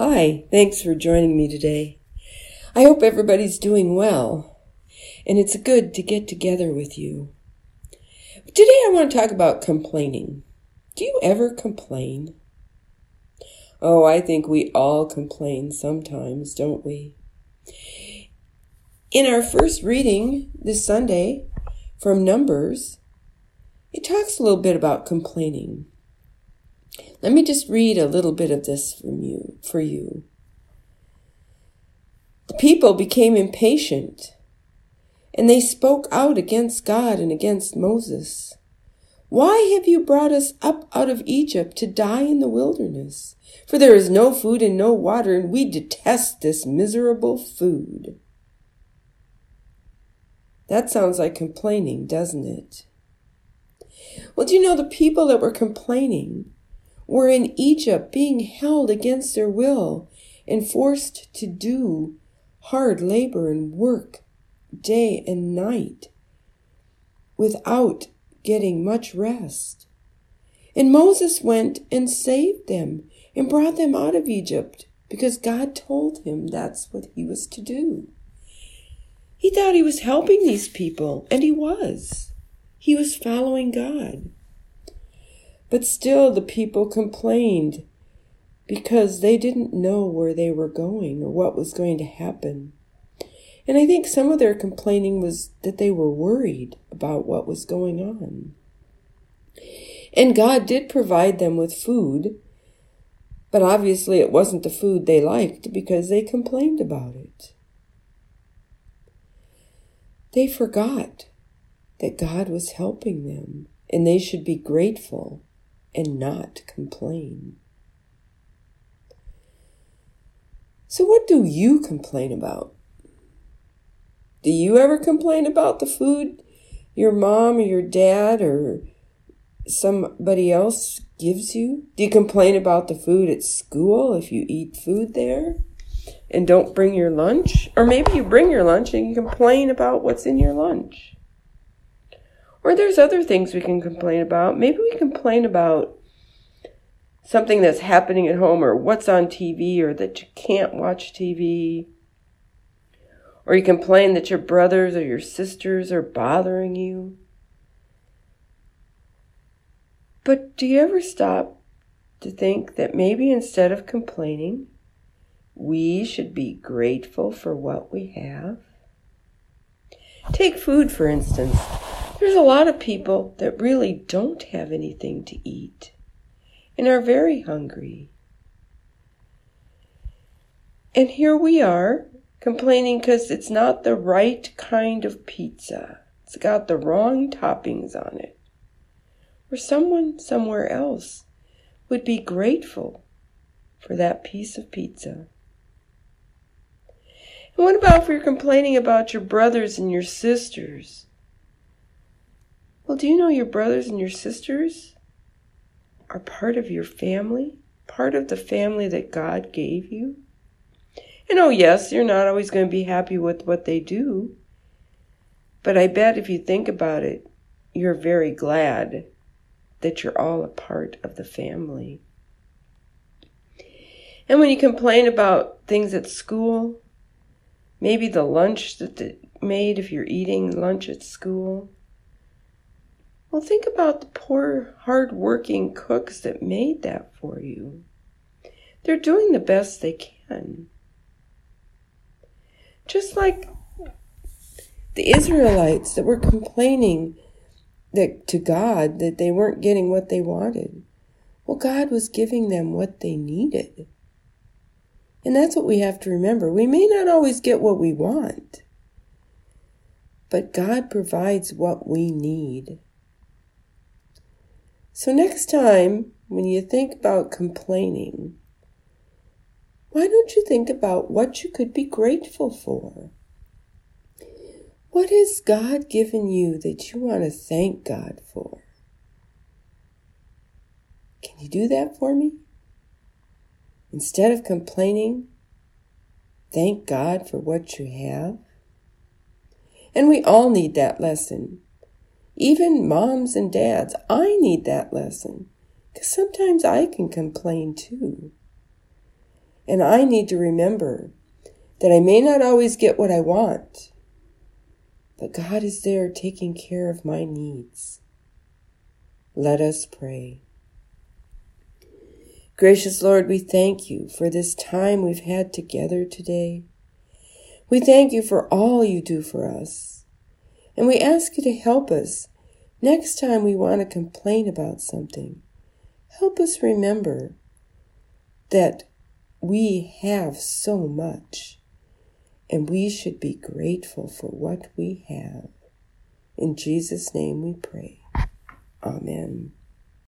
Hi, thanks for joining me today. I hope everybody's doing well, and it's good to get together with you. Today I want to talk about complaining. Do you ever complain? Oh, I think we all complain sometimes, don't we? In our first reading this Sunday from Numbers, it talks a little bit about complaining. Let me just read a little bit of this from you for you. The people became impatient and they spoke out against God and against Moses. Why have you brought us up out of Egypt to die in the wilderness? For there is no food and no water, and we detest this miserable food. That sounds like complaining, doesn't it? Well, do you know the people that were complaining were in Egypt being held against their will and forced to do hard labor and work day and night without getting much rest. And Moses went and saved them and brought them out of Egypt because God told him that's what he was to do. He thought he was helping these people, and he was. He was following God. But still, the people complained because they didn't know where they were going or what was going to happen. And I think some of their complaining was that they were worried about what was going on. And God did provide them with food, but obviously it wasn't the food they liked because they complained about it. They forgot that God was helping them and they should be grateful and not complain. So, what do you complain about? Do you ever complain about the food your mom or your dad or somebody else gives you? Do you complain about the food at school if you eat food there and don't bring your lunch? Or maybe you bring your lunch and you complain about what's in your lunch. Or there's other things we can complain about. Maybe we complain about something that's happening at home or what's on TV or that you can't watch TV. Or you complain that your brothers or your sisters are bothering you. But do you ever stop to think that maybe instead of complaining, we should be grateful for what we have? Take food, for instance. There's a lot of people that really don't have anything to eat and are very hungry. And here we are complaining because it's not the right kind of pizza. It's got the wrong toppings on it. Or someone somewhere else would be grateful for that piece of pizza. And what about if you're complaining about your brothers and your sisters? Well, do you know your brothers and your sisters are part of your family? Part of the family that God gave you? And oh, yes, you're not always going to be happy with what they do. But I bet if you think about it, you're very glad that you're all a part of the family. And when you complain about things at school, maybe the lunch that they made if you're eating lunch at school, well, think about the poor, hard-working cooks that made that for you. They're doing the best they can. Just like the Israelites that were complaining that to God that they weren't getting what they wanted. Well, God was giving them what they needed. And that's what we have to remember. We may not always get what we want, but God provides what we need. So, next time when you think about complaining, why don't you think about what you could be grateful for? What has God given you that you want to thank God for? Can you do that for me? Instead of complaining, thank God for what you have. And we all need that lesson even moms and dads, I need that lesson because sometimes I can complain too. And I need to remember that I may not always get what I want, but God is there taking care of my needs. Let us pray. Gracious Lord, we thank you for this time we've had together today. We thank you for all you do for us. And we ask you to help us next time we want to complain about something. Help us remember that we have so much and we should be grateful for what we have. In Jesus' name we pray. Amen.